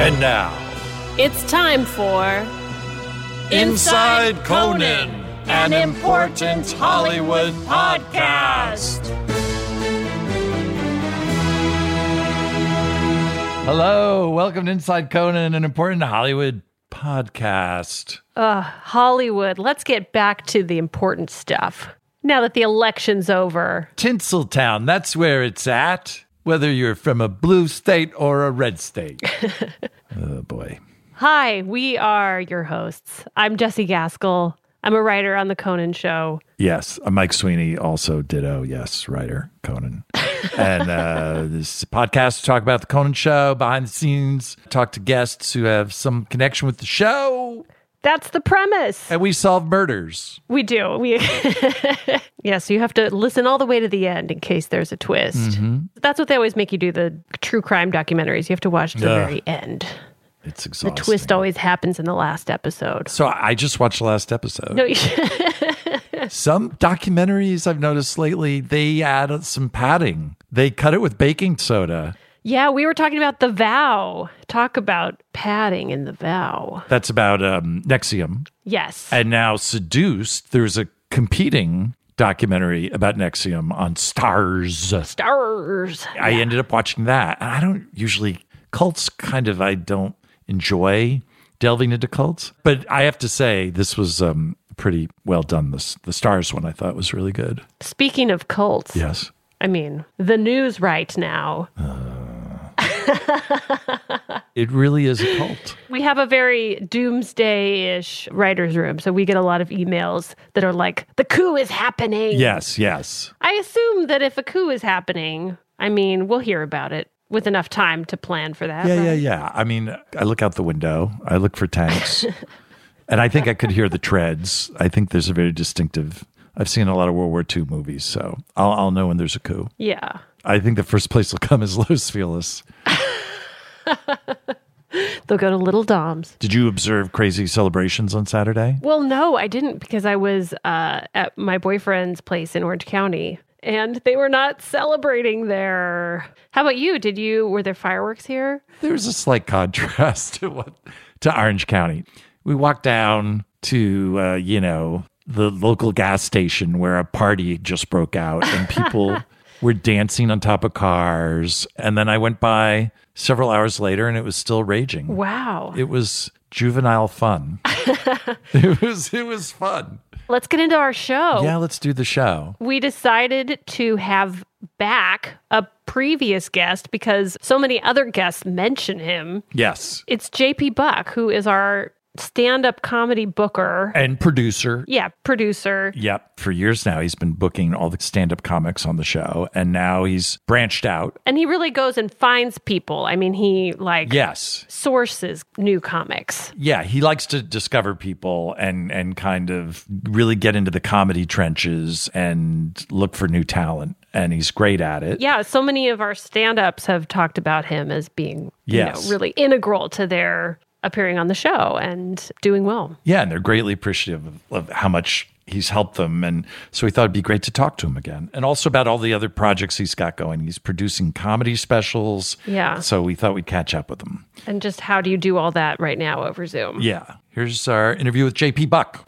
And now, It's time for Inside Conan, an important Hollywood podcast. Hello, welcome to Inside Conan, an important Hollywood podcast. uh, Hollywood. Let's get back to the important stuff. Now that the election's over, Tinseltown, that's where it's at, whether you're from a blue state or a red state. oh boy. hi, we are your hosts. I'm Jessie Gaskell. I'm a writer on the Conan Show. Yes, uh, Mike Sweeney, also ditto. Yes, writer Conan, and uh, this podcast to talk about the Conan show, behind the scenes, talk to guests who have some connection with the show, That's the premise. and we solve murders. We do. We yeah. So you have to listen all the way to the end in case there's a twist. Mm-hmm. That's what they always make you do. The true crime documentaries. You have to watch to the Ugh. very end. It's exhausting. The twist always happens in the last episode. So I just watched the last episode. No, you- Some documentaries I've noticed lately they add some padding. They cut it with baking soda. Yeah, we were talking about the vow. Talk about padding in the vow. That's about um, NXIVM. Yes. And now Seduced. There's a competing documentary about NXIVM on Starz. Starz. I ended up watching that. And I don't usually cults kind of I don't enjoy delving into cults, but I have to say this was um pretty well done. This the Starz one I thought was really good. Speaking of cults, Yes. I mean, the news right now. It really is a cult. We have a very doomsday ish writer's room. So we get a lot of emails that are like, the coup is happening. Yes, yes. I assume that if a coup is happening, I mean, we'll hear about it with enough time to plan for that. Yeah, yeah, yeah. I mean, I look out the window, I look for tanks, and I think I could hear the treads. I think there's a very distinctive. I've seen a lot of World War II movies, so I'll, I'll know when there's a coup. Yeah. I think the first place will come is Los Feliz. They'll go to Little Dom's. Did you observe crazy celebrations on Saturday? Well, no, I didn't because I was uh, at my boyfriend's place in Orange County and they were not celebrating there. How about you? Did you, were there fireworks here? There was a slight contrast to what to Orange County. We walked down to uh, you know the local gas station where a party just broke out and people were dancing on top of cars. And then I went by several hours later and it was still raging. Wow. It was juvenile fun. it was it was fun. Let's get into our show. Yeah, let's do the show. We decided to have back a previous guest because so many other guests mention him. Yes. It's JP Buck, who is our stand up comedy booker. And producer Yeah, producer. Yep. For years now, he's been booking all the stand up comics on the show. And now he's branched out. And he really goes and finds people. I mean, he like Yes. sources new comics. Yeah. He likes to discover people and, and kind of really get into the comedy trenches and look for new talent. And he's great at it. Yeah, so many of our stand ups have talked about him as being Yes. you know, really integral to their appearing on the show and doing well. Yeah. And they're greatly appreciative of, of how much he's helped them. And so we thought it'd be great to talk to him again. And also about all the other projects he's got going. He's producing comedy specials. Yeah. So we thought we'd catch up with him. And just how do you do all that right now over Zoom? Yeah. Here's our interview with JP Buck.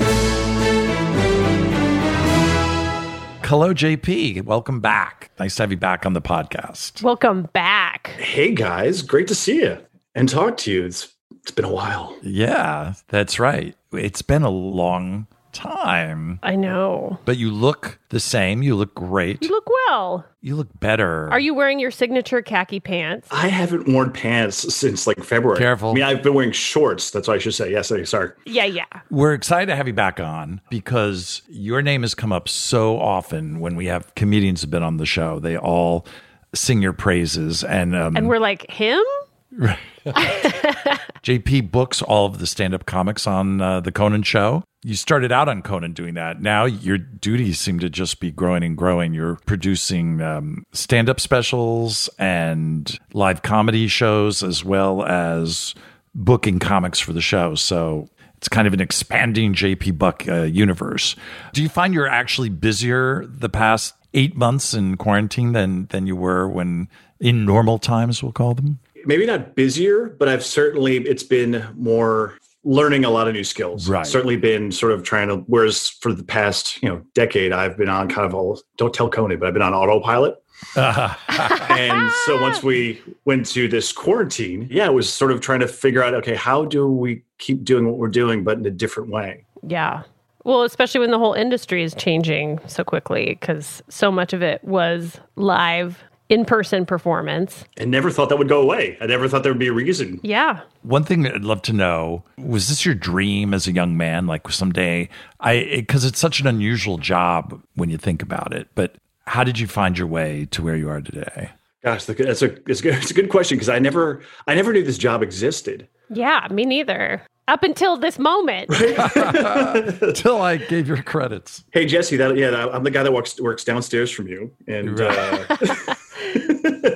Hello, JP. Welcome back. Nice to have you back on the podcast. Welcome back. Hey guys, great to see you and talk to you. It's it's been a while. Yeah, that's right. It's been a long time, I know. but you look the same. You look great. You look well. You look better. Are you wearing your signature khaki pants? I haven't worn pants since like February. Careful. I mean, I've been wearing shorts. That's what I should say. Yes, I- sorry. Yeah, yeah. We're excited to have you back on because your name has come up so often when we have comedians have been on the show. They all sing your praises, and um, And we're like, him? JP books all of the stand up comics on uh, the Conan show. You started out on Conan doing that. Now your duties seem to just be growing and growing. You're producing um, stand up specials and live comedy shows as well as booking comics for the show. So it's kind of an expanding JP Buck uh, universe. Do you find you're actually busier the past eight months in quarantine than than you were when in normal times? We'll call them. Maybe not busier, but I've certainly it's been more learning a lot of new skills. Right. Certainly been sort of trying to. Whereas for the past you know decade, I've been on kind of all. Don't tell Conan, but I've been on autopilot. Uh-huh. and so once we went to this quarantine, yeah, it was sort of trying to figure out, okay, how do we keep doing what we're doing, but in a different way? Yeah. Well, especially when the whole industry is changing so quickly because so much of it was live in person performance. And never thought that would go away. I never thought there would be a reason. Yeah. One thing that I'd love to know was this your dream as a young man? Like someday, I because it's such an unusual job when you think about it. But how did you find your way to where you are today? Gosh, that's a it's a good, it's a good question because I never I never knew this job existed. Yeah, me neither. Up until this moment. Until I gave your credits. Hey Jessie, that yeah, I'm the guy that works works downstairs from you, and uh,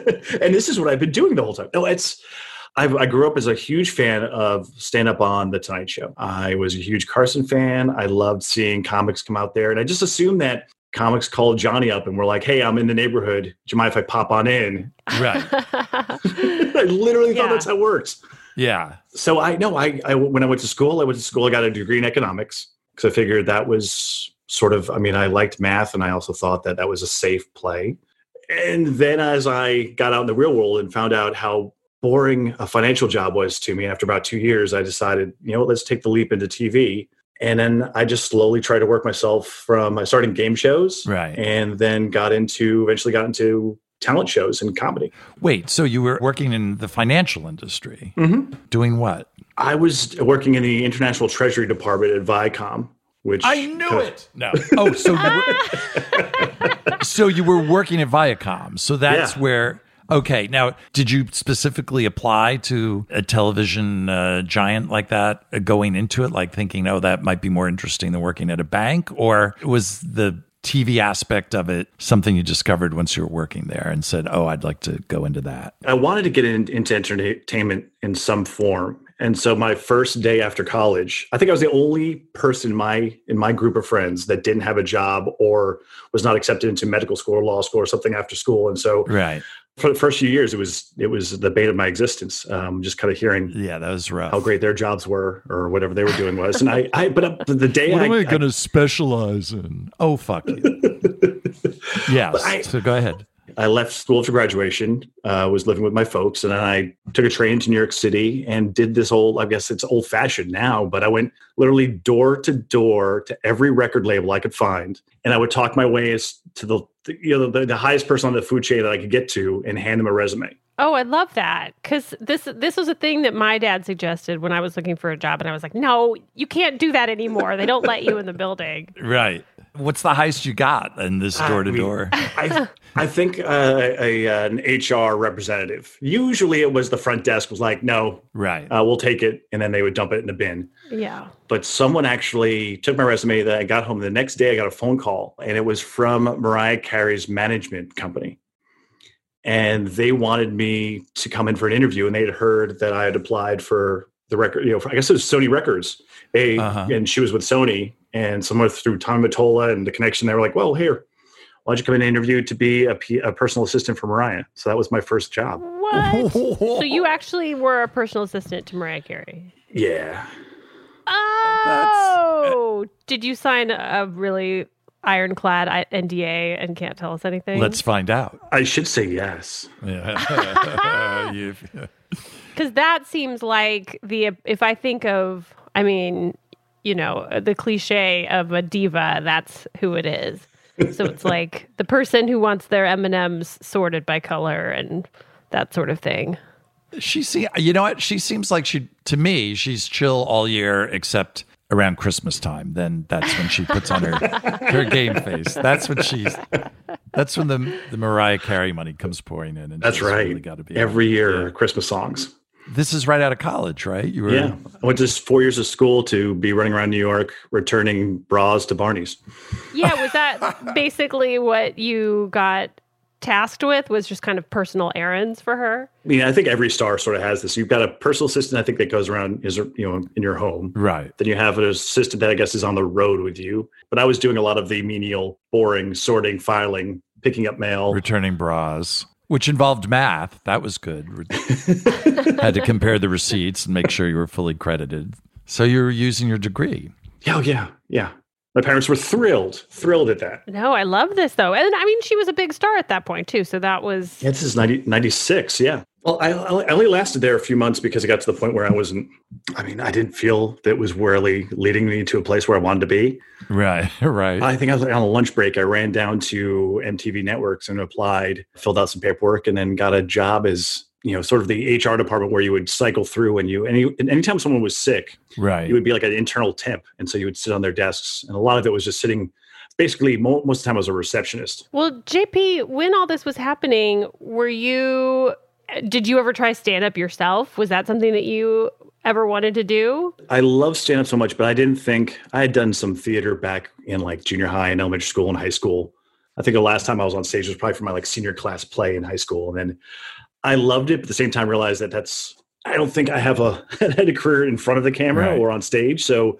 and this is what I've been doing the whole time. No, it's I've, I grew up as a huge fan of stand up on the Tonight Show. I was a huge Carson fan. I loved seeing comics come out there, and I just assumed that comics called Johnny up and were like, "Hey, I'm in the neighborhood. Do you mind if I pop on in?" Right. I literally Yeah. thought that's how it works. Yeah. So I know I, I when I went to school, I went to school. I got a degree in economics because I figured that was sort of. I mean, I liked math, and I also thought that that was a safe play. And then as I got out in the real world and found out how boring a financial job was to me, after about two years, I decided, you know, what, let's take the leap into TV. And then I just slowly tried to work myself from. I started in game shows, Right. and then got into eventually got into talent shows and comedy. Wait, so you were working in the financial industry? Mm-hmm. Doing what? I was working in the International Treasury Department at Viacom, which I knew uh, it. No. Oh, so you were, so you were working at Viacom. So that's Yeah. where. Okay. Now, did you specifically apply to a television uh, giant like that uh, going into it, like thinking, "Oh, that might be more interesting than working at a bank," or was the TV aspect of it something you discovered once you were working there and said, "Oh, I'd like to go into that"? I wanted to get in, into entertainment in some form. And so my first day after college, I think I was the only person in my in my group of friends that didn't have a job or was not accepted into medical school or law school or something after school. And so Right. for the first few years, it was it was the bane of my existence. Um, just kind of hearing Yeah, that was rough. how great their jobs were or whatever they were doing was. And I, I but uh, the day What I, am I I- going to specialize in? Oh, fuck you. yes. I- so go ahead. I left school after graduation, uh, was living with my folks, and then I took a train to New York City and did this whole, I guess it's old fashioned now, but I went literally door to door to every record label I could find. And I would talk my way to the you know, the, the highest person on the food chain that I could get to and hand them a resume. Oh, I love that because this this was a thing that my dad suggested when I was looking for a job, and I was like, "No, you can't do that anymore. They don't let you in the building." Right. What's the highest you got in this door to we- door? I, I think uh, a, an HR representative. Usually it was the front desk was like, no, Right. uh, we'll take it. And then they would dump it in a bin. Yeah. but someone actually took my resume that I got home the next day I got a phone call and it was from Mariah Carey's management company and they wanted me to come in for an interview and they had heard that I had applied for the record you know for, I guess it was Sony Records they, Uh-huh. and she was with Sony and someone through Tommy Mottola and the connection they were like well here why don't you come in and interview to be a, P- a personal assistant for Mariah so that was my first job What? so you actually were a personal assistant to Mariah Carey? yeah Oh, did you sign a really ironclad I- NDA and can't tell us anything? Let's find out. I should say yes Yeah. Because that seems like the if I think of, I mean, you know, the cliche of a diva. That's who it is. So it's like the person who wants their M and M's sorted by color and that sort of thing. she see, you know what? She seems like she to me. She's chill all year except around Christmas time. Then that's when she puts on her her game face. That's when she's. That's when the the Mariah Carey money comes pouring in. And that's right Really got to be every year Yeah. Christmas songs This is right out of college, right? You were. Yeah, I went to four years of school to be running around New York, returning bras to Barney's. Yeah, was that basically what you got tasked with? Was just kind of personal errands for her? I mean, I think every star sort of has this. You've got a personal assistant, I think, that goes around is you know in your home. Right. Then you have an assistant that I guess is on the road with you. But I was doing a lot of the menial, boring sorting, filing, picking up mail. Returning bras. which involved math. That was good. Had to compare the receipts and make sure you were fully credited. So you were using your degree. Yeah, oh, yeah, yeah. My parents were thrilled, thrilled at that. No, I love this though. And I mean, she was a big star at that point too. So that was. Yeah, this is 90, 96. Yeah. Well, I, I only lasted there a few months because I got to the point where I wasn't, I mean, I didn't feel that was really leading me to a place where I wanted to be. Right, right. I think I was like on a lunch break. I ran down to MTV Networks and applied, filled out some paperwork, and then got a job as you know, sort of the HR department where you would cycle through and you, any, anytime someone was sick, right, you would be like an internal temp. And so you would sit on their desks. And a lot of it was just sitting, basically, most of the time I was a receptionist. Well, JP, when all this was happening, were you, did you ever try stand up yourself? Was that something that you ever wanted to do? I love stand up so much, but I didn't think I had done some theater back in like junior high and elementary school and high school. I think the last time I was on stage was probably for my like senior class play in high school. And then I loved it, but at the same time realized that that's I don't think I have a had a career in front of the camera right. or on stage. So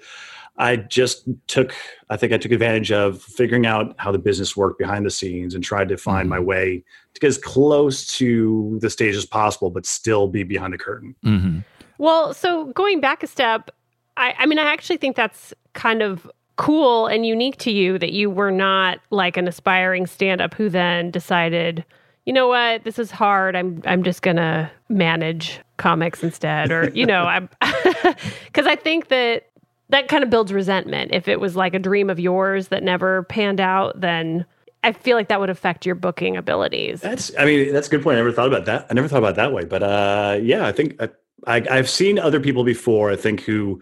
I just took I think I took advantage of figuring out how the business worked behind the scenes and tried to find mm-hmm. my way to get as close to the stage as possible, but still be behind the curtain. Mm-hmm. Well, so going back a step, I, I mean, I actually think that's kind of cool and unique to you that you were not like an aspiring stand up who then decided you know what, this is hard. I'm I'm just gonna manage comics instead, or you know, I'm because I think that that kind of builds resentment. If it was like a dream of yours that never panned out, then I feel like that would affect your booking abilities. That's, I mean, that's a good point. I never thought about that. I never thought about that way, but uh, yeah, I think I, I, I've seen other people before. I think who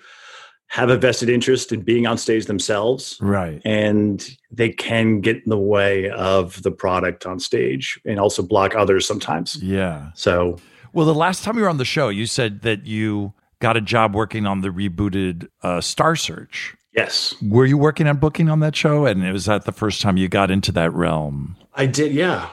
have a vested interest in being on stage themselves. Right. And they can get in the way of the product on stage and also block others sometimes. Yeah. So, well, the last time you were on the show, you said that you got a job working on the rebooted uh, Star Search. Yes. Were you working on booking on that show? And it was that the first time you got into that realm? I did, yeah.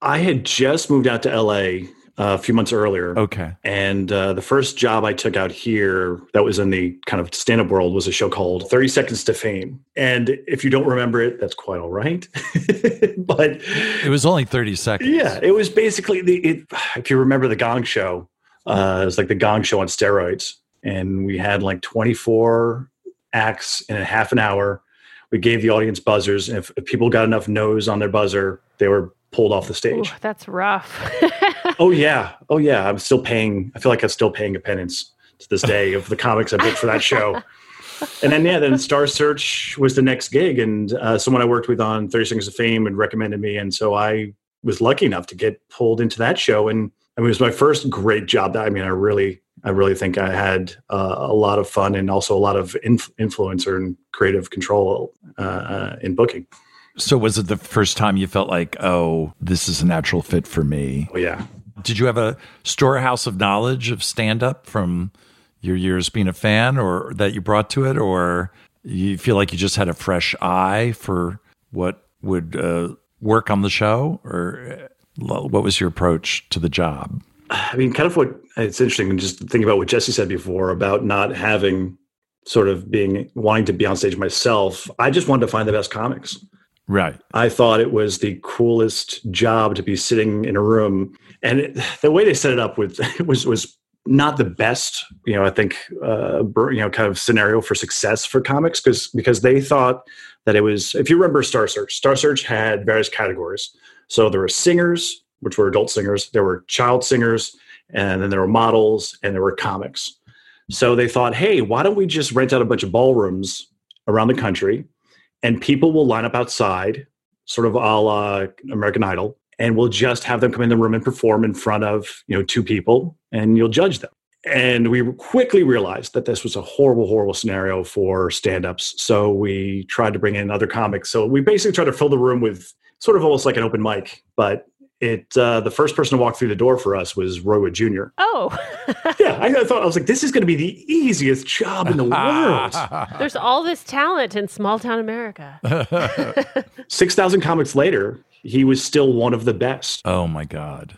I had just moved out to LA a few months earlier. Okay. And uh, the first job I took out here that was in the kind of stand up world was a show called 30 Seconds to Fame. And if you don't remember it, that's quite all right. but it was only 30 seconds. Yeah. It was basically the, it, if you remember the Gong Show, uh, it was like the Gong Show on steroids. And we had like 24 acts in a half an hour. We gave the audience buzzers. And if, if people got enough no's on their buzzer, they were pulled off the stage. Ooh, that's rough. oh yeah, oh yeah. I'm still paying. I feel like I'm still paying a penance to this day of the comics I booked for that show. and then yeah, then Star Search was the next gig, and uh, someone I worked with on Thirty Seconds of Fame had recommended me, and so I was lucky enough to get pulled into that show. And I mean, it was my first great job. That I mean, I really, I really think I had uh, a lot of fun and also a lot of inf- influencer and creative control uh, uh in booking. So was it the first time you felt like, oh, this is a natural fit for me? Oh yeah. Did you have a storehouse of knowledge of stand up from your years being a fan or that you brought to it or you feel like you just had a fresh eye for what would uh, work on the show or uh, what was your approach to the job? I mean, kind of what it's interesting just thinking about what Jessie said before about not having sort of being wanting to be on stage myself. I just wanted to find the best comics. Right. I thought it was the coolest job to be sitting in a room, and it, the way they set it up with was was not the best. You know, I think uh, you know kind of scenario for success for comics because because they thought that it was. If you remember Star Search, Star Search had various categories. So there were singers, which were adult singers. There were child singers, and then there were models, and there were comics. So they thought, hey, why don't we just rent out a bunch of ballrooms around the country? And people will line up outside, sort of a la American Idol, and we'll just have them come in the room and perform in front of you know two people, and you'll judge them. And we quickly realized that this was a horrible, horrible scenario for stand-ups. So we tried to bring in other comics. So we basically tried to fill the room with sort of almost like an open mic, but it uh, the first person to walk through the door for us was Roy Wood Jr. Oh, yeah. I, I, thought I was like, this is going to be the easiest job in the world. There's all this talent in small town America. Six thousand comics later, he was still one of the best. Oh my god.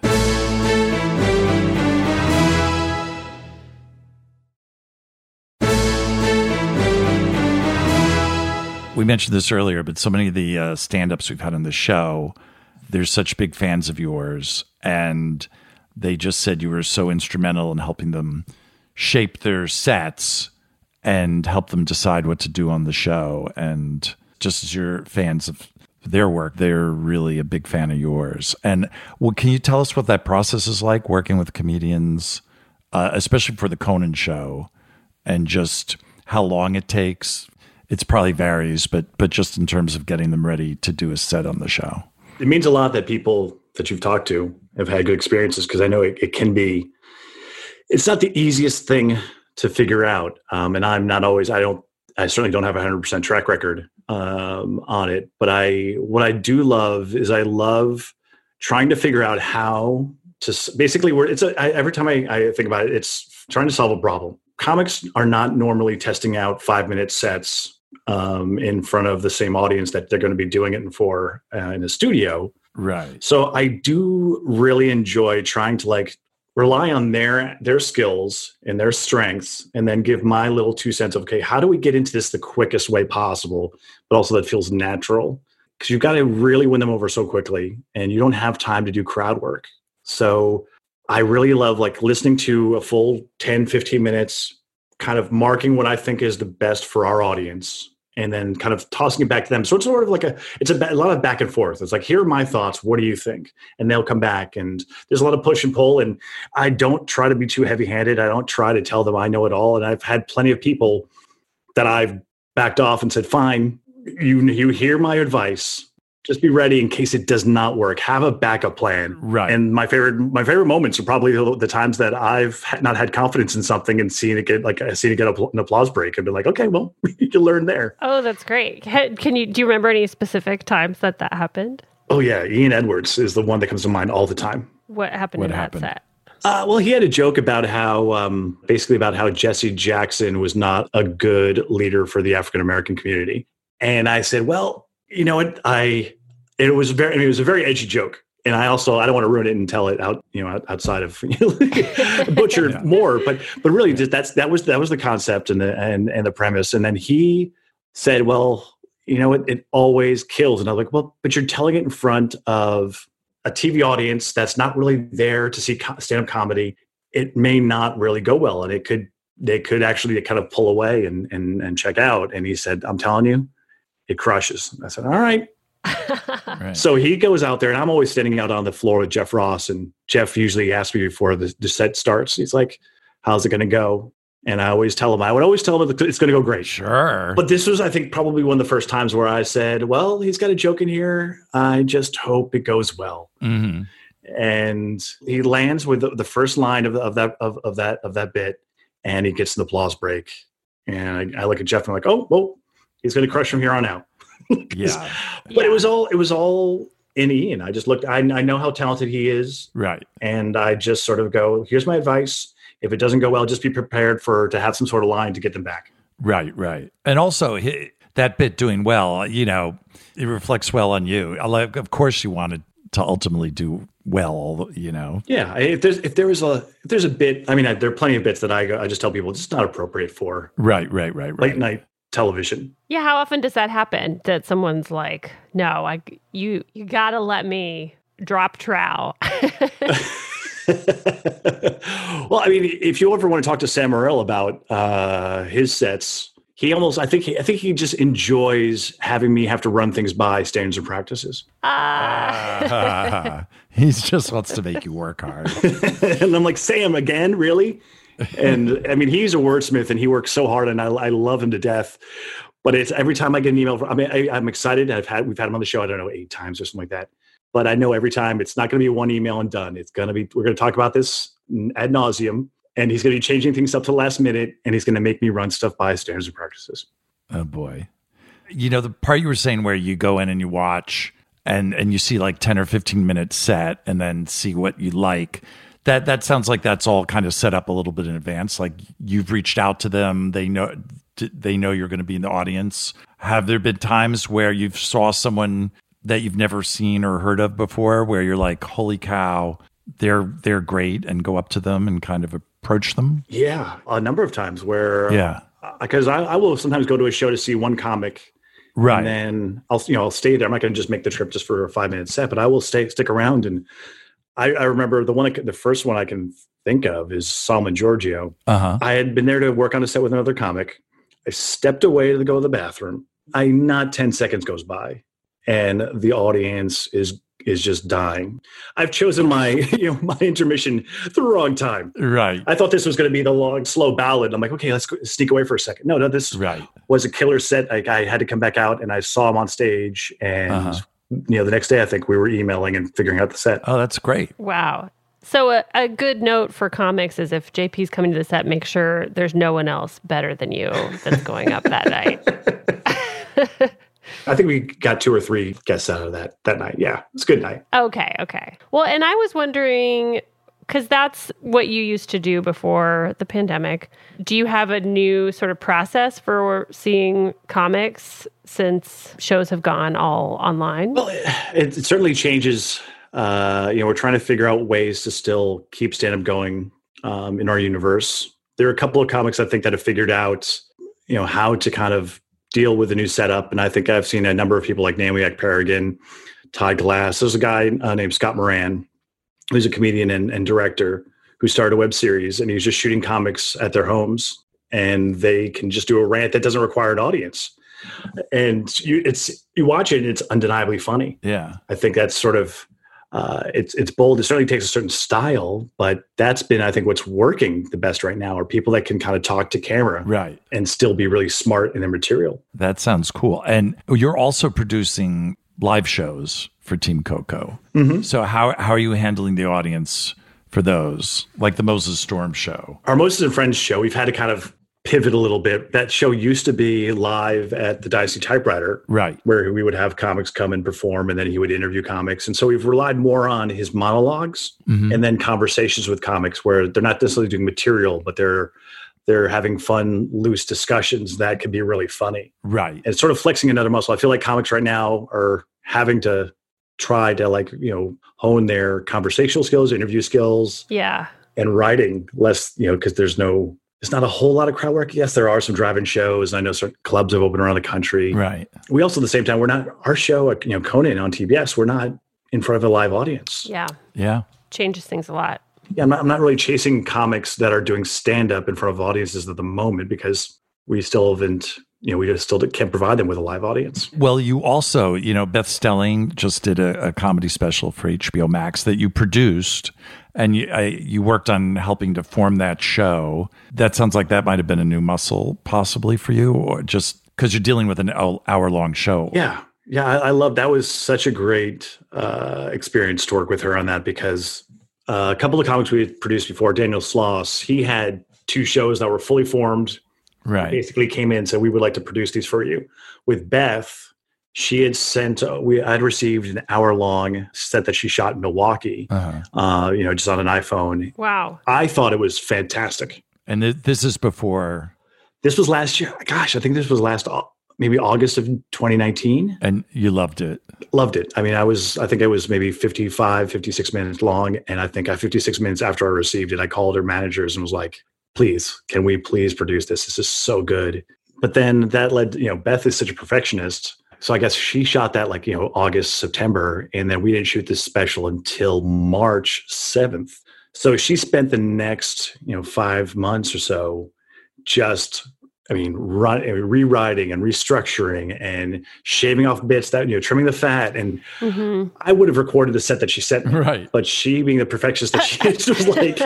We mentioned this earlier, but so many of the uh, stand-ups we've had on the show they're such big fans of yours and they just said you were so instrumental in helping them shape their sets and help them decide what to do on the show. And just as you're fans of their work they're really a big fan of yours. And well can you tell us what that process is like working with comedians uh, especially for the conan show and just how long it takes? It's probably varies but but just in terms of getting them ready to do a set on the show it means a lot that people that you've talked to have had good experiences because I know it, it, can be. It's not the easiest thing to figure out, um, and I'm not always. I don't. I certainly don't have a hundred percent track record um, on it, but I what I do love is I love trying to figure out how to basically where it's a, I, every time I, I think about it, it's trying to solve a problem. Comics are not normally testing out five minute sets um, in front of the same audience that they're going to be doing it for uh, in a studio. Right. So I do really enjoy trying to like rely on their their skills and their strengths and then give my little two cents of okay, how do we get into this the quickest way possible, but also that feels natural? Because you've got to really win them over so quickly and you don't have time to do crowd work. So I really love like listening to a full 10, 15 minutes, kind of marking what I think is the best for our audience and then kind of tossing it back to them. So it's sort of like a it's a, a, lot of back and forth. It's like here are my thoughts. What do you think? And they'll come back, and there's a lot of push and pull. And I don't try to be too heavy handed. I don't try to tell them I know it all. And I've had plenty of people that I've backed off and said, "Fine, you you hear my advice just be ready in case it does not work. Have a backup plan. Right. And my favorite my favorite moments are probably the, the times that i've not had confidence in something and seen it get like i seen it get an applause break and be like okay well you can learn there. Oh that's great. Can you do you remember any specific times that that happened? Oh yeah. Ian edwards is the one that comes to mind all the time. What happened what in happened? that set? Uh, well, he had a joke about how, um, basically, about how Jesse Jackson was not a good leader for the African American community, and I said, well, you know what, I it was very I mean, it was a very edgy joke and I also I don't want to ruin it and tell it out you know outside of butchered yeah. more, but but really just that's that was that was the concept and the and and the premise. And then he said, well, you know, it, it always kills. And I was like, well, but you're telling it in front of a TV audience that's not really there to see stand up comedy. It may not really go well, and it could they could actually kind of pull away and and and check out. And he said, I'm telling you, it crushes. I said, all right right. So he goes out there, and I'm always standing out on the floor with Jeff Ross. And Jeff usually asks me before the, the set starts. He's like, "How's it going to go?" And I always tell him, I would always tell him it's going to go great. Sure. But this was, I think, probably one of the first times where I said, "Well, he's got a joke in here. I just hope it goes well." Mm-hmm. And he lands with the, the first line of, of that of, of that of that bit, and he gets an applause break. And I, I look at Jeff and I'm like, "Oh, well, he's going to crush from here on out." yeah. But yeah. it was all it was all in Ian. I just looked. I, I know how talented he is. Right. And I just sort of go. Here's my advice. If it doesn't go well, just be prepared for to have some sort of line to get them back. Right. Right. And also. that bit doing well, you know, it reflects well on you. Like, Of course, you wanted to ultimately do well, you know. Yeah, if there's if there was a if there's a bit, I mean, I, there are plenty of bits that I I just tell people it's not appropriate for. Right, right, right, right. Late night television. Yeah, how often does that happen? That someone's like, "No, I you you got to let me drop trow." well, I mean, if you ever want to talk to Sam Morril about uh, his sets, he almost I think he, I think he just enjoys having me have to run things by standards and practices. Uh. he just wants to make you work hard. and I'm like, Sam, again, really? And I mean, he's a wordsmith and he works so hard, and I, I love him to death. But it's every time I get an email. From, I mean, I, am excited. I've had we've had him on the show. I don't know eight times or something like that. But I know every time it's not going to be one email and done. It's going to be we're going to talk about this ad nauseum, and he's going to be changing things up to the last minute, and he's going to make me run stuff by standards and practices. Oh boy, you know the part you were saying where you go in and you watch and and you see like 10 or 15 minutes set and then see what you like that that sounds like that's all kind of set up a little bit in advance. Like you've reached out to them, they know they know you're going to be in the audience. Have there been times where you've saw someone that you've never seen or heard of before, where you're like, "Holy cow, they're they're great," and go up to them and kind of approach them? Yeah, a number of times where yeah, because I, I will sometimes go to a show to see one comic Right. And then I'll you know I'll stay there. I'm not going to just make the trip just for a five minute set, but I will stay stick around. And I, I remember the one the first one I can think of is Solomon Georgio. Uh huh. I had been there to work on a set with another comic. I stepped away to go to the bathroom. I not 10 seconds goes by and the audience is is just dying. I've chosen my you know my intermission the wrong time. Right. I thought this was going to be the long slow ballad. I'm like, okay, let's go, sneak away for a second. No, no, this Right. was a killer set. Like I had to come back out and I saw him on stage and Uh-huh. You know the next day I think we were emailing and figuring out the set. Oh, that's great. Wow. So a, a good note for comics is if JP's coming to the set, make sure there's no one else better than you that's going up that night. I think we got two or three guests out of that that night. Yeah, it's a good night. Okay, okay. Well, and I was wondering because that's what you used to do before the pandemic. Do you have a new sort of process for seeing comics since shows have gone all online? Well, it, it certainly changes. Uh, you know, we're trying to figure out ways to still keep stand up going um, in our universe. There are a couple of comics I think that have figured out, you know, how to kind of deal with the new setup. And I think I've seen a number of people like Naomi Ekperigin, Todd Glass. There's a guy uh, named Scott Moran, who's a comedian and, and director who started a web series, and he's just shooting comics at their homes, and they can just do a rant that doesn't require an audience. And you, it's you watch it, and it's undeniably funny. Yeah. I think that's sort of uh, it's it's bold. It certainly takes a certain style, but that's been I think what's working the best right now are people that can kind of talk to camera Right. and still be really smart in their material. That sounds cool. And you're also producing live shows for Team Coco. Mm-hmm. So how how are you handling the audience for those, like the Moses Storm show? Our Moses and Friends show, we've had to kind of pivot a little bit. That show used to be live at the Dicey Typewriter, Right. where we would have comics come and perform, and then he would interview comics. And so we've relied more on his monologues Mhm. and then conversations with comics, where they're not necessarily doing material, but they're they're having fun, loose discussions that can be really funny. Right. And it's sort of flexing another muscle. I feel like comics right now are having to try to like you know hone their conversational skills, interview skills, yeah. and writing less, you know, because there's no, there's not a whole lot of crowd work. Yes, there are some drive-in shows. I know certain clubs have opened around the country. Right. We also, at the same time, we're not our show, you know, Conan on TBS. We're not in front of a live audience. Yeah. Yeah. Changes things a lot. Yeah, I'm not, I'm not really chasing comics that are doing stand-up in front of audiences at the moment because we still haven't, you know, we just still can't provide them with a live audience. Well, you also, you know, Beth Stelling just did a, a comedy special for HBO Max that you produced, and you I, you worked on helping to form that show. That sounds like that might have been a new muscle, possibly for you, or just because you're dealing with an hour long show. Yeah, yeah, I, I love that. Was such a great uh, experience to work with her on that because uh, a couple of comics we had produced before, Daniel Sloss, he had two shows that were fully formed. Right. Basically, came in and said we would like to produce these for you. With Beth, she had sent uh, we I'd received an hour long set that she shot in Milwaukee. Uh-huh. Uh, you know, just on an iPhone. Wow. I thought it was fantastic. And th- this is before, This was last year. Gosh, I think this was last maybe August of 2019. and you loved it. loved it. I mean, I was, I think it was maybe 55, 56 minutes long. And I think I 56 minutes after I received it, I called her managers and was like, please, can we please produce this? This is so good. But then that led, you know, Beth is such a perfectionist. So I guess she shot that like, you know, August, September. And then we didn't shoot this special until March 7th. So she spent the next, you know, five months or so just I mean, run, rewriting and restructuring and shaving off bits that you know, trimming the fat. And hmm I would have recorded the set that she sent me, Right. but she, being the perfectionist that she is, was like,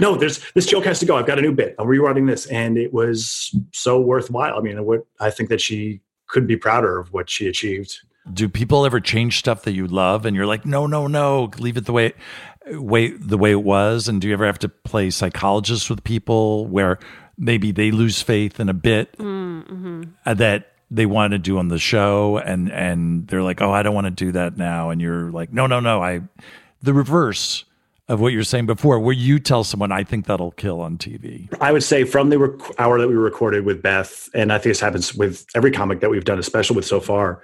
"No, there's this joke has to go. I've got a new bit. I'm rewriting this," and it was so worthwhile. I mean, what I think that she could be prouder of what she achieved. Do people ever change stuff that you love and you're like, no, no, no, leave it the way, way the way it was? And do you ever have to play psychologist with people where maybe they lose faith in a bit Mm-hmm. uh, that they want to do on the show, and and they're like, oh, I don't want to do that now, and you're like, no, no, no, I, the reverse of what you're saying before, where you tell someone, I think that'll kill on TV. I would say from the rec- hour that we recorded with Beth, and I think this happens with every comic that we've done a special with so far.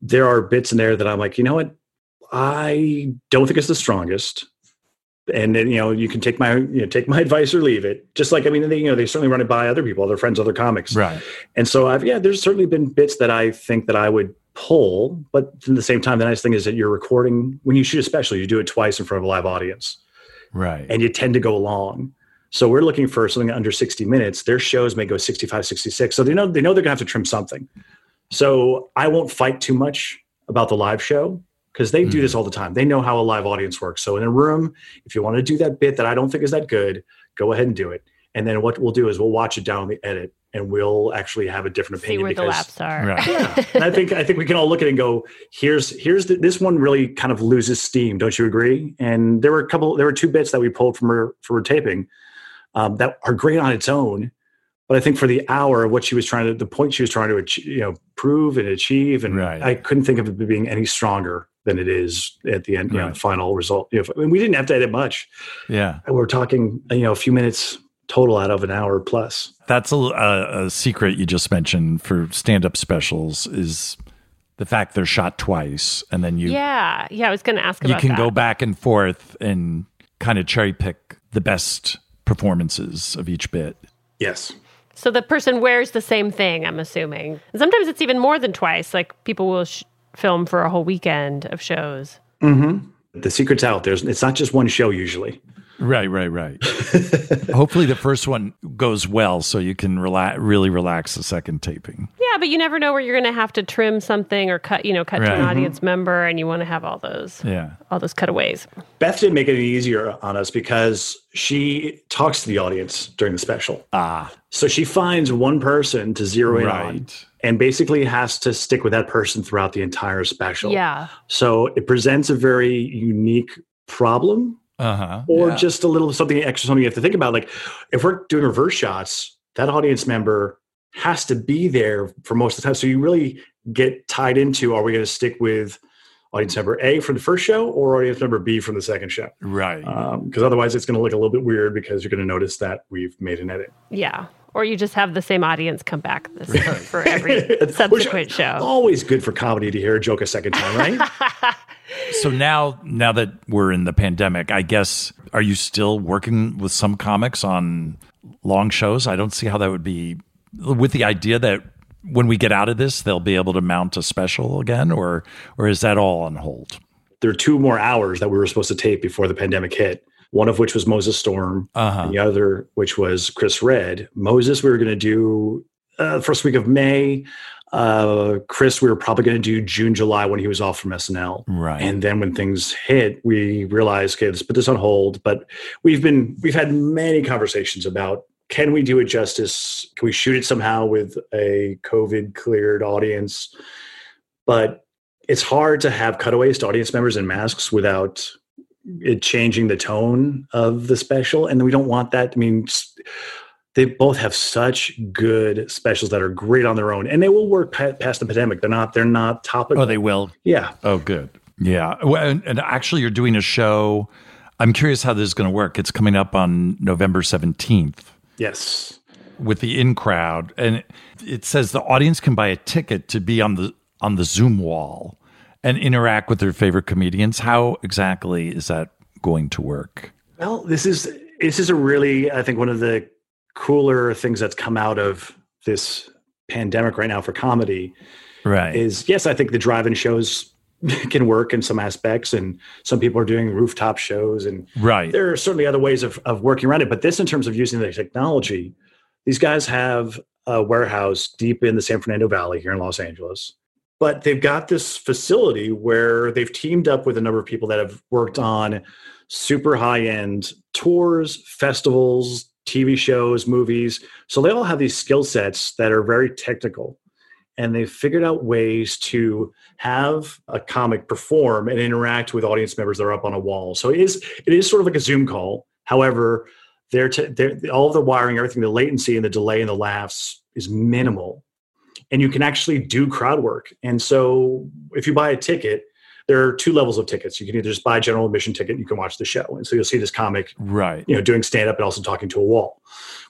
There are bits in there that I'm like, you know what? I don't think it's the strongest, and then, you know you can take my you know take my advice or leave it. Just like i mean they you know they certainly run it by other people other friends other comics. Right. and so i've yeah there's certainly been bits that i think that i would pull but at the same time the nice thing is that you're recording when you shoot a special you do it twice in front of a live audience. Right. and you tend to go long. So we're looking for something under 60 minutes. Their shows may go 65 66 so they know they know they're going to have to trim something. So i won't fight too much about the live show because they do this all the time they know how a live audience works so in a room if you want to do that bit that i don't think is that good go ahead and do it and then what we'll do is we'll watch it down the edit and we'll actually have a different opinion. See opinion where the because laps are. Right. yeah. and I think I think we can all look at it and go, here's here's the, this one really kind of loses steam. Don't you agree? And there were a couple, there were two bits that we pulled from her for her taping um, that are great on its own, but I think for the hour, of what she was trying to, the point she was trying to achieve, you know, prove and achieve, and Right. I couldn't think of it being any stronger than it is at the end, you know, Right. the final result. You know, I mean, we didn't have to edit much. Yeah. We're talking, you know, a few minutes total out of an hour plus. That's a, a, a secret you just mentioned for stand up specials is the fact they're shot twice and then you Yeah, yeah. I was going to ask you can that. go back and forth and kind of cherry pick the best performances of each bit. Yes. So the person wears the same thing. I'm assuming. And sometimes it's even more than twice. Like people will sh- film for a whole weekend of shows. The secret's out. There's, it's not just one show usually. Right, right, right. Hopefully the first one goes well so you can rela- really relax the second taping. Yeah, but you never know where you're going to have to trim something or cut, you know, cut to Right. an Mhm. audience member, and you want to have all those, Yeah. all those cutaways. Beth didn't make it any easier on us because she talks to the audience during the special. Ah, So she finds one person to zero in on right. And basically has to stick with that person throughout the entire special. Yeah, So it presents a very unique problem Uh-huh. or Yeah. just a little something extra something you have to think about. Like if we're doing reverse shots, that audience member has to be there for most of the time. So you really get tied into are we going to stick with audience member A from the first show or audience member B from the second show? right. because otherwise it's going to look a little bit weird because you're going to notice that we've made an edit. yeah. Or you just have the same audience come back this, for every subsequent show. Always good for comedy to hear a joke a second time, right? So now, now that we're in the pandemic, I guess are you still working with some comics on long shows? I don't see how that would be with the idea that when we get out of this, they'll be able to mount a special again, or or is that all on hold? there are two more hours that we were supposed to tape before the pandemic hit. One of which was Moses Storm, Uh-huh. and the other which was Chris Redd. Moses, we were going to do uh, first week of May. Uh, Chris, we were probably going to do June, July when he was off from SNL. Right. And then when things hit, we realized, okay, let's put this on hold. But we've been we've had many conversations about can we do it justice? Can we shoot it somehow with a COVID cleared audience? But it's hard to have cutaways to audience members in masks without it changing the tone of the special. And we don't want that. I mean, they both have such good specials that are great on their own, and they will work past the pandemic. They're not. They're not topical. oh, they will. yeah. Oh, good. Yeah. Well, and, and actually, you're doing a show. I'm curious how this is going to work. It's coming up on November 17th. Yes. with the in crowd and it says the audience can buy a ticket to be on the on the zoom wall and interact with their favorite comedians. How exactly is that going to work? Well, this is this is a really I think one of the cooler things that's come out of this pandemic right now for comedy right. is yes, I think the drive-in shows can work in some aspects and some people are doing rooftop shows and right. there are certainly other ways of, of working around it. But this in terms of using the technology these guys have a warehouse deep in the san fernando valley here in los angeles but they've got this facility where they've teamed up with a number of people that have worked on super high end tours festivals tv shows movies so they all have these skill sets that are very technical and they've figured out ways to have a comic perform and interact with audience members that are up on a wall. So it is it is sort of like a Zoom call. However, they're, t- they're all the wiring, everything, the latency and the delay and the laughs is minimal, and you can actually do crowd work. And so if you buy a ticket, there are two levels of tickets. You can either just buy a general admission ticket, and you can watch the show, and so you'll see this comic right you know, doing stand up and also talking to a wall,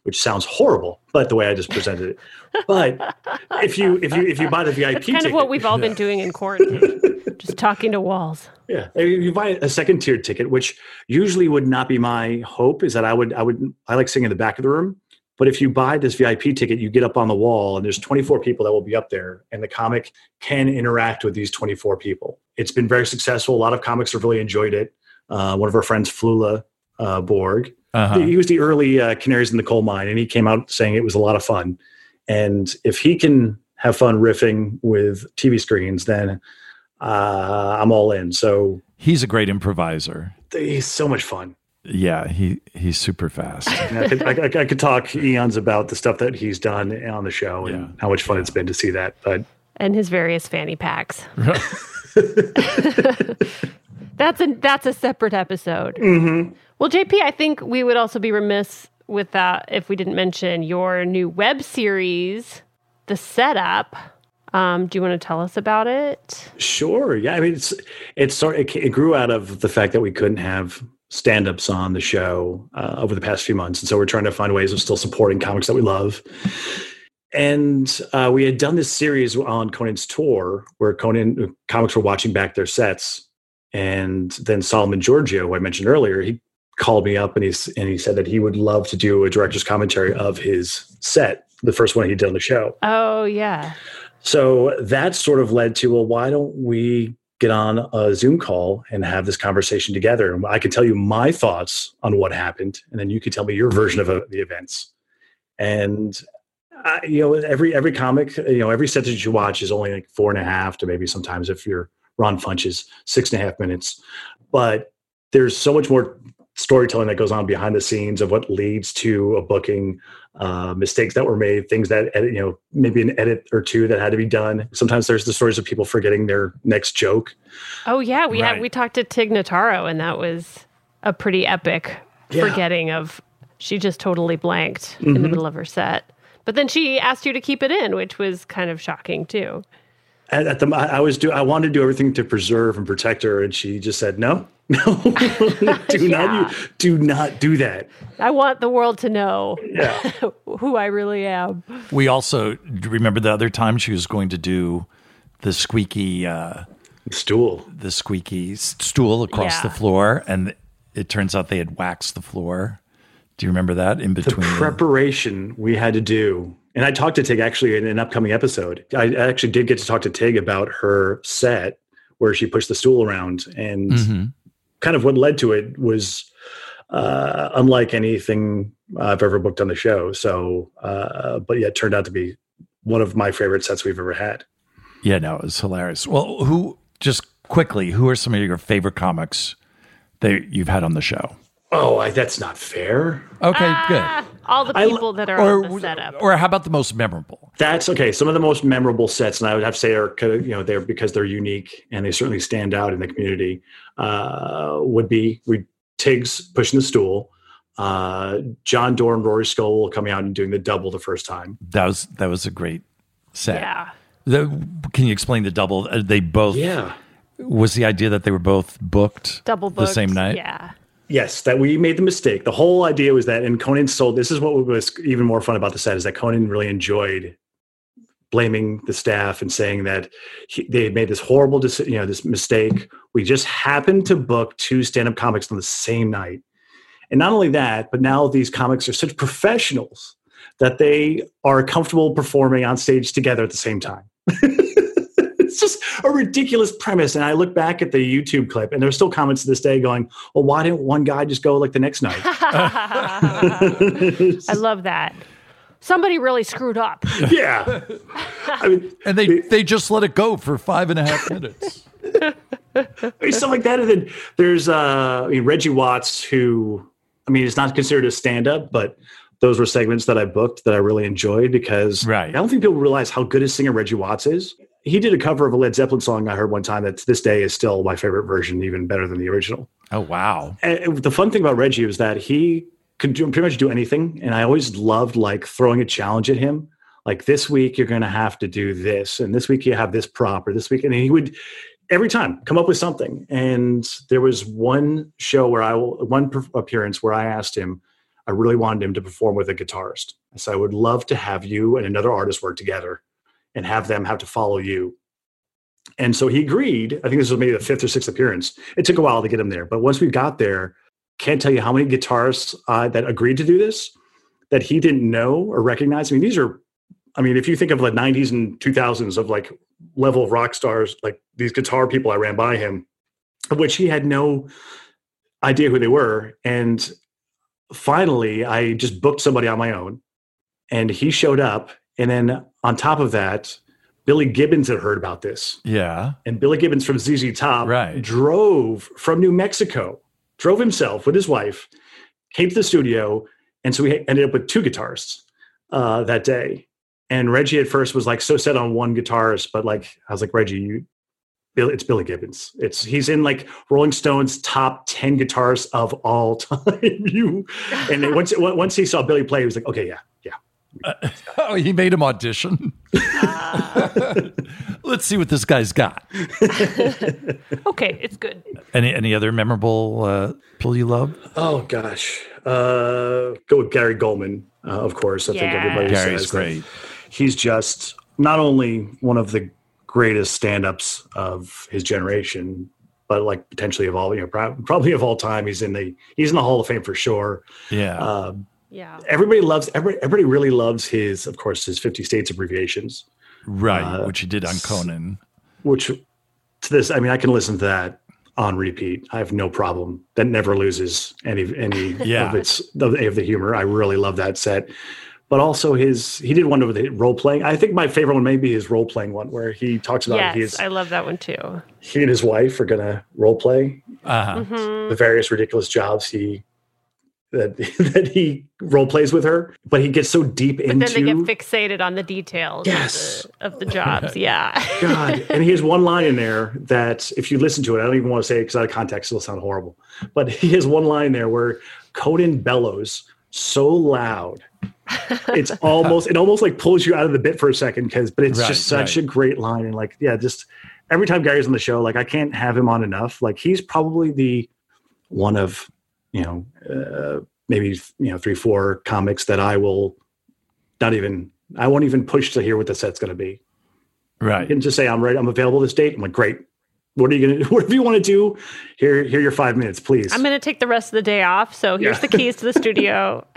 which sounds horrible, but the way I just presented it. But if you if you if you buy the VIP That's kind ticket, of what we've all been doing in quarantine, just talking to walls. Yeah, if you buy a second tier ticket, which usually would not be my hope, is that I would I would I like sitting in the back of the room. But if you buy this VIP ticket, you get up on the wall, and there's 24 people that will be up there, and the comic can interact with these 24 people. It's been very successful. A lot of comics have really enjoyed it. Uh, one of our friends, Flula uh, Borg, Uh-huh. he was the early uh, canaries in the coal mine, and he came out saying it was a lot of fun. And if he can have fun riffing with TV screens, then uh, I'm all in. So He's a great improviser. he's so much fun. Yeah, he he's super fast. And I, could, I, I- I could talk eons about the stuff that he's done on the show and Yeah. how much fun it's been to see that. But and his various fanny packs. that's a that's a separate episode. Mm-hmm. Well, JP, I think we would also be remiss with that if we didn't mention your new web series, The Setup. Um, do you want to tell us about it? Sure. Yeah. I mean, it's it's sort it, it grew out of the fact that we couldn't have stand-ups on the show uh, over the past few months, and so we're trying to find ways of still supporting comics that we love. And uh, we had done this series on Conan's tour, where Conan uh, comics were watching back their sets, and then Solomon Georgio, who I mentioned earlier, he called me up and he's and he said that he would love to do a director's commentary of his set, the first one he did on the show. Oh yeah. So that sort of led to, well, why don't we get on a Zoom call and have this conversation together? And I can tell you my thoughts on what happened, and then you can tell me your version of uh, the events. And I, you know, every every comic, you know, every set that you watch is only like four and a half to maybe sometimes if you're Ron Funches, six and a half minutes. But there's so much more storytelling that goes on behind the scenes of what leads to a booking, uh, mistakes that were made, things that edit, you know, maybe an edit or two that had to be done. Sometimes there's the stories of people forgetting their next joke. Oh yeah. We Right. had we talked to Tig Notaro, and that was a pretty epic Yeah. forgetting of she just totally blanked in Mm-hmm. the middle of her set. But then she asked you to keep it in, which was kind of shocking too. At, at the, I was do, I wanted to do everything to preserve and protect her, and she just said, "No, no, do Yeah. not, you, do not do that." I want the world to know Yeah, who I really am. we also remember the other time she was going to do the squeaky uh, stool. the squeaky stool across Yeah. the floor, and it turns out they had waxed the floor. Do you remember that in the between? preparation we had to do and i talked to tig actually in an upcoming episode i actually did get to talk to tig about her set where she pushed the stool around and Mhm. Kind of what led to it was uh, unlike anything i've ever booked on the show. So uh, but yeah it turned out to be one of my favorite sets we've ever had. Yeah, no, it was hilarious. Well, who just quickly, who are some of your favorite comics that you've had on the show? oh I, that's not fair. Okay, Ah, all the I people that are good. on the setup. or how about the most memorable? That's okay. Some of the most memorable sets, and I would have to say are you know they're because they're unique and they certainly stand out in the community. Uh, would be we Tig's pushing the stool, uh, Jon Dore, Rory Scovel coming out and doing the double the first time. That was that was a great set. yeah. The- can you explain the double? Uh, They both Yeah. was the idea that they were both booked Double the same night. Yeah. Yes, that we made the mistake. The whole idea was that, and Conan sold. This is what was even more fun about the set is that Conan really enjoyed blaming the staff and saying that he, they had made this horrible, you know, this mistake. We just happened to book two stand-up comics on the same night, and not only that, but now these comics are such professionals that they are comfortable performing on stage together at the same time. it's just a ridiculous premise. And I look back at the YouTube clip, and there's still comments to this day going, "Well, why didn't one guy just go like the next night?" I love that. Somebody really screwed up. yeah, I mean, And they they just let it go for five and a half minutes. I mean, stuff like that. And then there's uh, I mean, Reggie Watts, who I mean, it's not considered a stand-up, but those were segments that I booked that I really enjoyed because Right. I don't think people realize how good a singer Reggie Watts is. He did a cover of a Led Zeppelin song I heard one time that to this day is still my favorite version, even better than the original. Oh wow! And the fun thing about Reggie was that he could do, pretty much do anything, and I always loved like throwing a challenge at him. Like this week you're going to have to do this, and this week you have this prop, or this week, and he would every time come up with something. And there was one show where I one appearance where I asked him, I really wanted him to perform with a guitarist. I said I would love to have you and another artist work together, and have them have to follow you. And so he agreed. I think this was maybe the fifth or sixth appearance. It took a while to get him there, but once we got there, can't tell you how many guitarists uh, that agreed to do this that he didn't know or recognize. I mean, these are, I mean, if you think of the 90s and 2000s of like level of rock stars, like these guitar people I ran by him, of which he had no idea who they were. And finally, I just booked somebody on my own and he showed up. And then on top of that, Billy Gibbons had heard about this. Yeah. And Billy Gibbons from ZZ Top Right. drove from New Mexico, drove himself with his wife, came to the studio. And so we ended up with two guitarists uh, that day. And Reggie at first was like so set on one guitarist, but like I was like, Reggie, you Bill, it's Billy Gibbons. It's he's in like Rolling Stone's top ten guitarists of all time. you and once once he saw Billy play, he was like, okay, yeah, yeah. Oh, he made him audition. Let's see what this guy's got. Okay, it's good. Any any other memorable uh, pull you love? Oh gosh, uh, go with Gary Gulman, uh, of course. I think Yeah. everybody Gary's says great. He's just not only one of the greatest stand-ups of his generation, but like potentially of all, you know, probably of all time. He's in the he's in the Hall of Fame for sure. Yeah. Um, Yeah. everybody loves every, everybody really loves his, of course, his Fifty States abbreviations, right. uh, which he did on Conan. which to this, I mean, I can listen to that on repeat. I have no problem. That never loses any any Yeah. of its of, of the humor. I really love that set. But also his he did one with the role playing. I think my favorite one may be his role playing one where he talks about Yes, his I love that one too. he and his wife are gonna role play Uh-huh. Mhm. the various ridiculous jobs he that that he role plays with her. But he gets so deep But into then they get fixated on the details Yes. of, the, of the jobs. Yeah. God, and he has one line in there that, if you listen to it, I don't even want to say it because out of context, it'll sound horrible. But he has one line there where Conan bellows so loud, it's almost it almost like pulls you out of the bit for a second because, but it's Right, just such right. a great line and like yeah, just every time Gary's on the show, like I can't have him on enough. Like he's probably the one of you know uh, maybe you know three four comics that I will not even I won't even push to hear what the set's going to be. Right. And just say I'm right. I'm available this date. I'm like, great. What are you gonna? Do? Whatever you want to do, here, here, are your five minutes, please. I'm going to take the rest of the day off. So here's Yeah. the keys to the studio.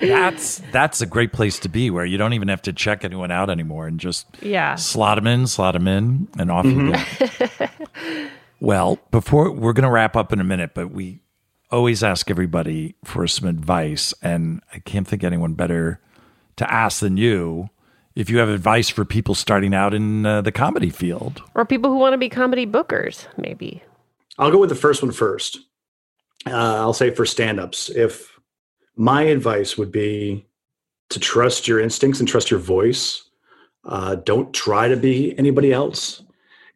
That's that's a great place to be where you don't even have to check anyone out anymore and just yeah. slot them in, slot them in, and off you go. well, before we're going to wrap up in a minute, but we always ask everybody for some advice, and I can't think anyone better to ask than you. If you have advice for people starting out in uh, the comedy field, Or people who want to be comedy bookers, maybe. I'll go with the first one first. Uh, I'll say for stand-ups, if my advice would be to trust your instincts and trust your voice. Uh, don't try to be anybody else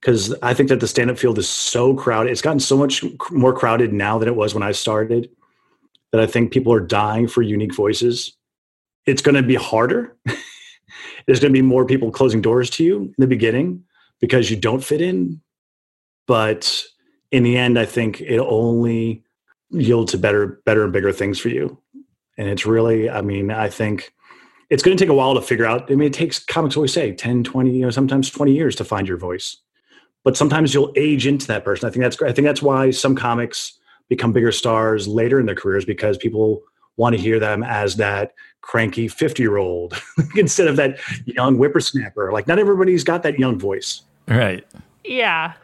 because I think that the stand-up field is so crowded. It's gotten so much more crowded now than it was when I started. That I think people are dying for unique voices. It's going to be harder. There's going to be more people closing doors to you in the beginning because you don't fit in. But in the end, I think it only yield to better, better and bigger things for you. And it's really, I mean, I think it's going to take a while to figure out. I mean, it takes comics always say 10, 20, you know, sometimes 20 years to find your voice. But sometimes you'll age into that person. I think that's great. I think that's why some comics become bigger stars later in their careers because people want to hear them as that cranky 50 year old instead of that young whippersnapper. Like, not everybody's got that young voice. right? Yeah.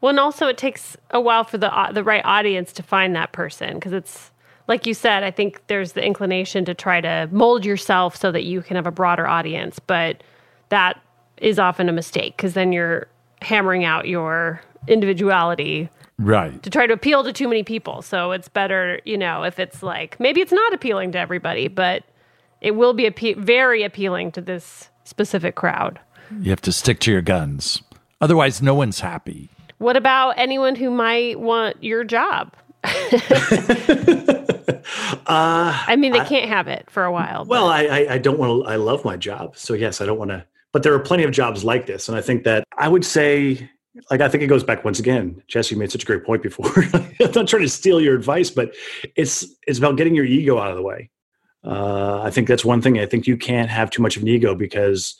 Well, and also it takes a while for the uh, the right audience to find that person because it's like you said. I think there's the inclination to try to mold yourself so that you can have a broader audience, but that is often a mistake because then you're hammering out your individuality Right. to try to appeal to too many people. So it's better, you know, if it's like maybe it's not appealing to everybody, but it will be appe- very appealing to this specific crowd. You have to stick to your guns. Otherwise, no one's happy. What about anyone who might want your job? Uh, I mean, they can't have it for a while. Well, I, I, I don't want to. I love my job, so yes, I don't want to. But there are plenty of jobs like this, and I think that I would say, like, I think it goes back once again. Jessie made such a great point before. I'm not trying to steal your advice, but it's it's about getting your ego out of the way. Uh, I think that's one thing. I think you can't have too much of an ego because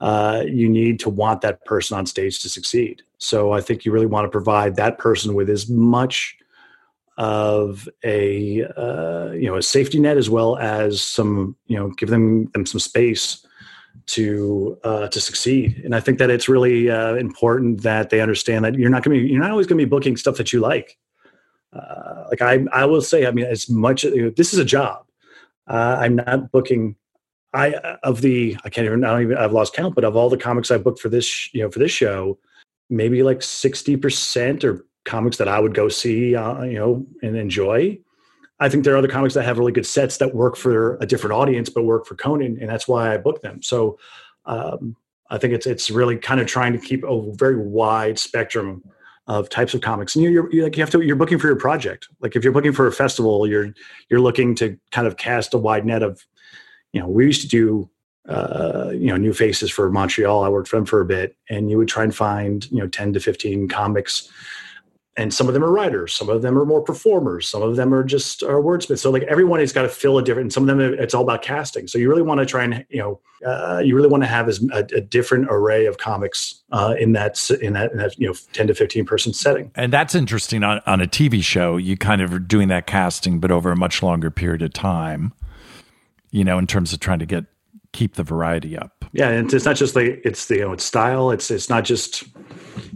uh, you need to want that person on stage to succeed. So I think you really want to provide that person with as much of a uh, you know a safety net as well as some you know give them them some space to uh, to succeed. And I think that it's really uh, important that they understand that you're not going to be you're not always going to be booking stuff that you like. Uh, like I I will say, I mean, as much you know, this is a job. Uh, I'm not booking. I of the I can't even I don't even I've lost count, but of all the comics I booked for this you know for this show, maybe like sixty percent or comics that I would go see, uh, you know, and enjoy. I think there are other comics that have really good sets that work for a different audience, but work for Conan, and that's why I book them. So um, I think it's it's really kind of trying to keep a very wide spectrum of types of comics. And you're, you're like you have to you're booking for your project. Like if you're booking for a festival, you're you're looking to kind of cast a wide net of, you know, we used to do uh, you know new faces for Montreal. I worked for them for a bit, and you would try and find you know ten to fifteen comics and some of them are writers some of them are more performers some of them are just are wordsmiths. So like everyone has got to fill a different some of them it's all about casting. So you really want to try and you know uh, you really want to have as a, a different array of comics uh, in that in that in that you know 10 to 15 person setting. And that's interesting on, on a tv show you kind of are doing that casting but over a much longer period of time you know in terms of trying to get keep the variety up. Yeah and it's not just like it's the you know it's style. It's it's not just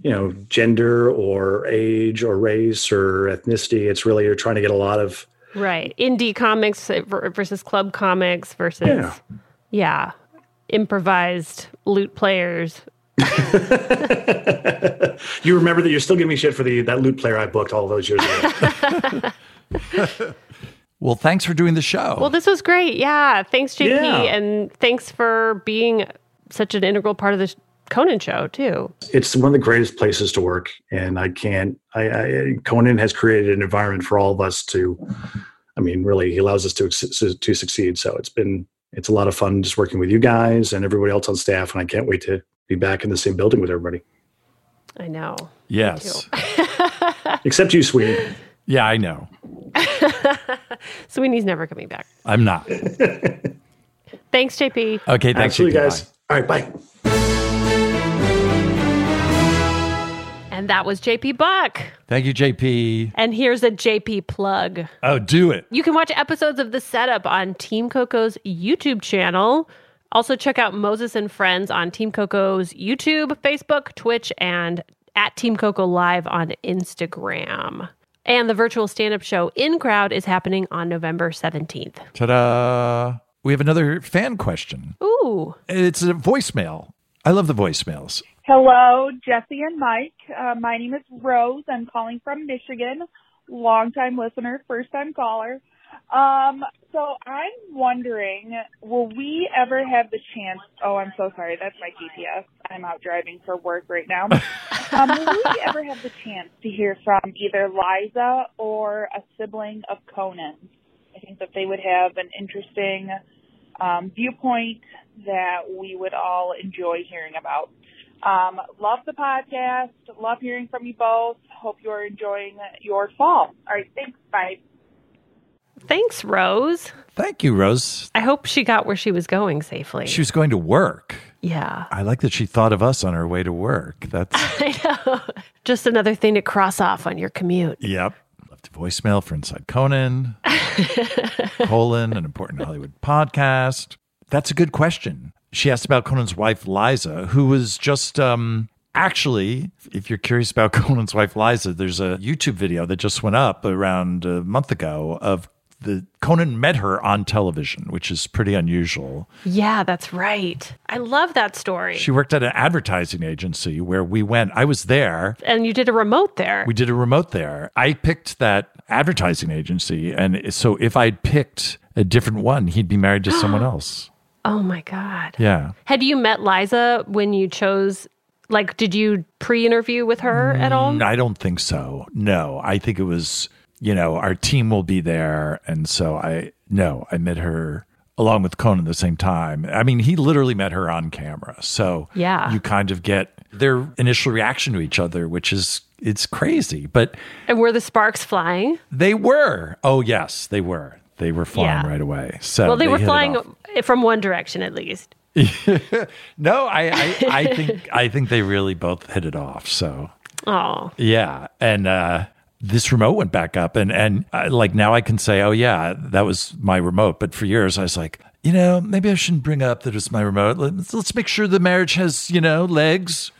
you know gender or age or race or ethnicity. It's really you're trying to get a lot of right. Indie comics versus club comics versus yeah, yeah improvised lute players. You remember that you're still giving me shit for the that lute player I booked all those years ago. well, thanks for doing the show. Well, this was great. Yeah, thanks, JP, yeah. and thanks for being such an integral part of the Conan show too. It's one of the greatest places to work, and I can't. I, I Conan has created an environment for all of us to. I mean, really, he allows us to to succeed. So it's been it's a lot of fun just working with you guys and everybody else on staff, and I can't wait to be back in the same building with everybody. I know. Yes. Except you, Sweeney. Yeah, I know. Sweeney's never coming back. I'm not. thanks, JP. Okay, thanks, Absolutely, JP. guys. Bye. All right, bye. And that was JP Buck. Thank you, JP. And here's a JP plug. Oh, do it. You can watch episodes of The Setup on Team Coco's YouTube channel. Also, check out Moses and Friends on Team Coco's YouTube, Facebook, Twitch, and at Team Coco Live on Instagram. And the virtual stand up show In Crowd is happening on November 17th. Ta da! We have another fan question. Ooh. It's a voicemail. I love the voicemails. Hello, Jessie and Mike. Uh, my name is Rose. I'm calling from Michigan. Longtime listener, first time caller. Um, so I'm wondering, will we ever have the chance? Oh, I'm so sorry. That's my GPS. I'm out driving for work right now. um, will we ever have the chance to hear from either Liza or a sibling of Conan? I think that they would have an interesting um, viewpoint that we would all enjoy hearing about. Um, love the podcast. Love hearing from you both. Hope you're enjoying your fall. All right. Thanks. Bye. Thanks, Rose. Thank you, Rose. I hope she got where she was going safely. She was going to work. Yeah. I like that she thought of us on her way to work. That's I know. Just another thing to cross off on your commute. Yep. Left a voicemail for Inside Conan. colon, an important Hollywood podcast. That's a good question she asked about Conan's wife, Liza, who was just um, actually, if you're curious about Conan's wife, Liza, there's a YouTube video that just went up around a month ago of the Conan met her on television, which is pretty unusual. Yeah, that's right. I love that story. She worked at an advertising agency where we went. I was there. And you did a remote there. We did a remote there. I picked that advertising agency. And so if I'd picked a different one, he'd be married to someone else. Oh my God. Yeah. Had you met Liza when you chose? Like, did you pre interview with her at all? Mm, I don't think so. No, I think it was, you know, our team will be there. And so I, no, I met her along with Conan at the same time. I mean, he literally met her on camera. So yeah, you kind of get their initial reaction to each other, which is it's crazy. But and were the sparks flying? They were. Oh yes, they were. They were flying yeah. right away. So well, they, they were flying from one direction at least. no, I, I, I think I think they really both hit it off. So Oh, yeah, and uh, this remote went back up, and and uh, like now I can say, oh yeah, that was my remote. But for years I was like, you know, maybe I shouldn't bring up that it's my remote. Let's, let's make sure the marriage has you know legs.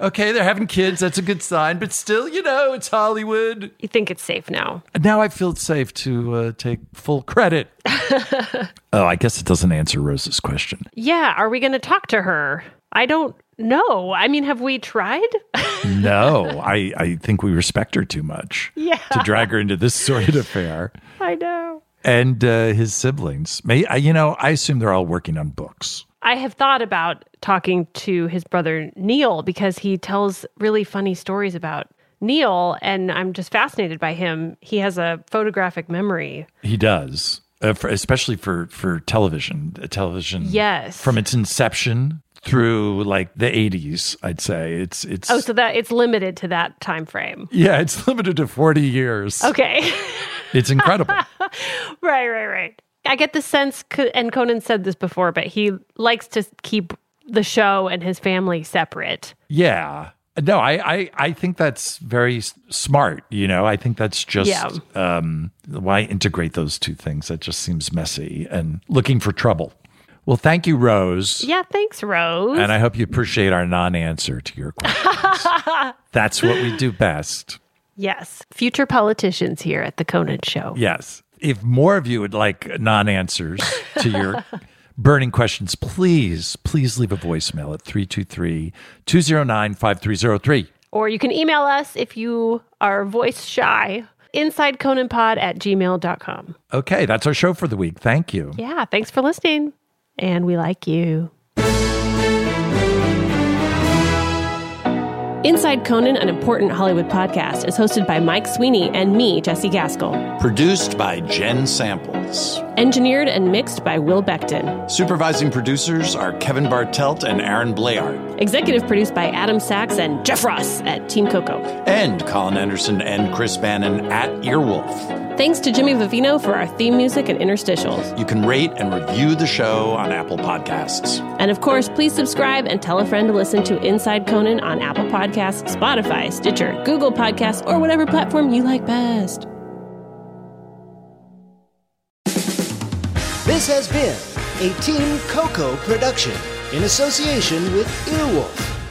okay, they're having kids. That's a good sign. But still, you know, it's Hollywood. you think it's safe now? Now I feel it's safe to uh, take full credit. oh, I guess it doesn't answer Rose's question. Yeah. Are we going to talk to her? I don't know. I mean, have we tried? No, I, I think we respect her too much yeah. to drag her into this sort of affair. I know. And uh, his siblings, may I, you know, I assume they're all working on books. I have thought about talking to his brother Neil because he tells really funny stories about Neil, and I'm just fascinated by him. He has a photographic memory. He does, uh, for, especially for for television. Uh, television, Yes. from its inception through like the 80s. I'd say it's it's. Oh, so that it's limited to that time frame. yeah, it's limited to 40 years. Okay. It's incredible. right, right, right. I get the sense, and Conan said this before, but he likes to keep the show and his family separate. Yeah. No, I, I, I think that's very smart. You know, I think that's just Yeah. um, why integrate those two things? That just seems messy and looking for trouble. Well, thank you, Rose. Yeah, thanks, Rose. And I hope you appreciate our non answer to your questions. that's what we do best. yes, future politicians here at the Conan Show. Yes. If more of you would like non answers to your burning questions, please, please leave a voicemail at 323 209 5303. Or you can email us if you are voice shy. InsideConanPod at gmail.com. Okay, that's our show for the week. Thank you. Yeah, thanks for listening. And we like you. Inside Conan, an important Hollywood podcast, is hosted by Mike Sweeney and me, Jessie Gaskell. Produced by Jen Samples. Engineered and mixed by Will Beckton. Supervising producers are Kevin Bartelt and Aaron Blair. Executive produced by Adam Sachs and Jeff Ross at Team Coco. And Colin Anderson and Chris Bannon at Earwolf. Thanks to Jimmy Vivino for our theme music and interstitials. You can rate and review the show on Apple Podcasts. And of course, please subscribe and tell a friend to listen to Inside Conan on Apple Podcasts, Spotify, Stitcher, Google Podcasts, or whatever platform you like best. This has been a Team Coco production in association with Earwolf.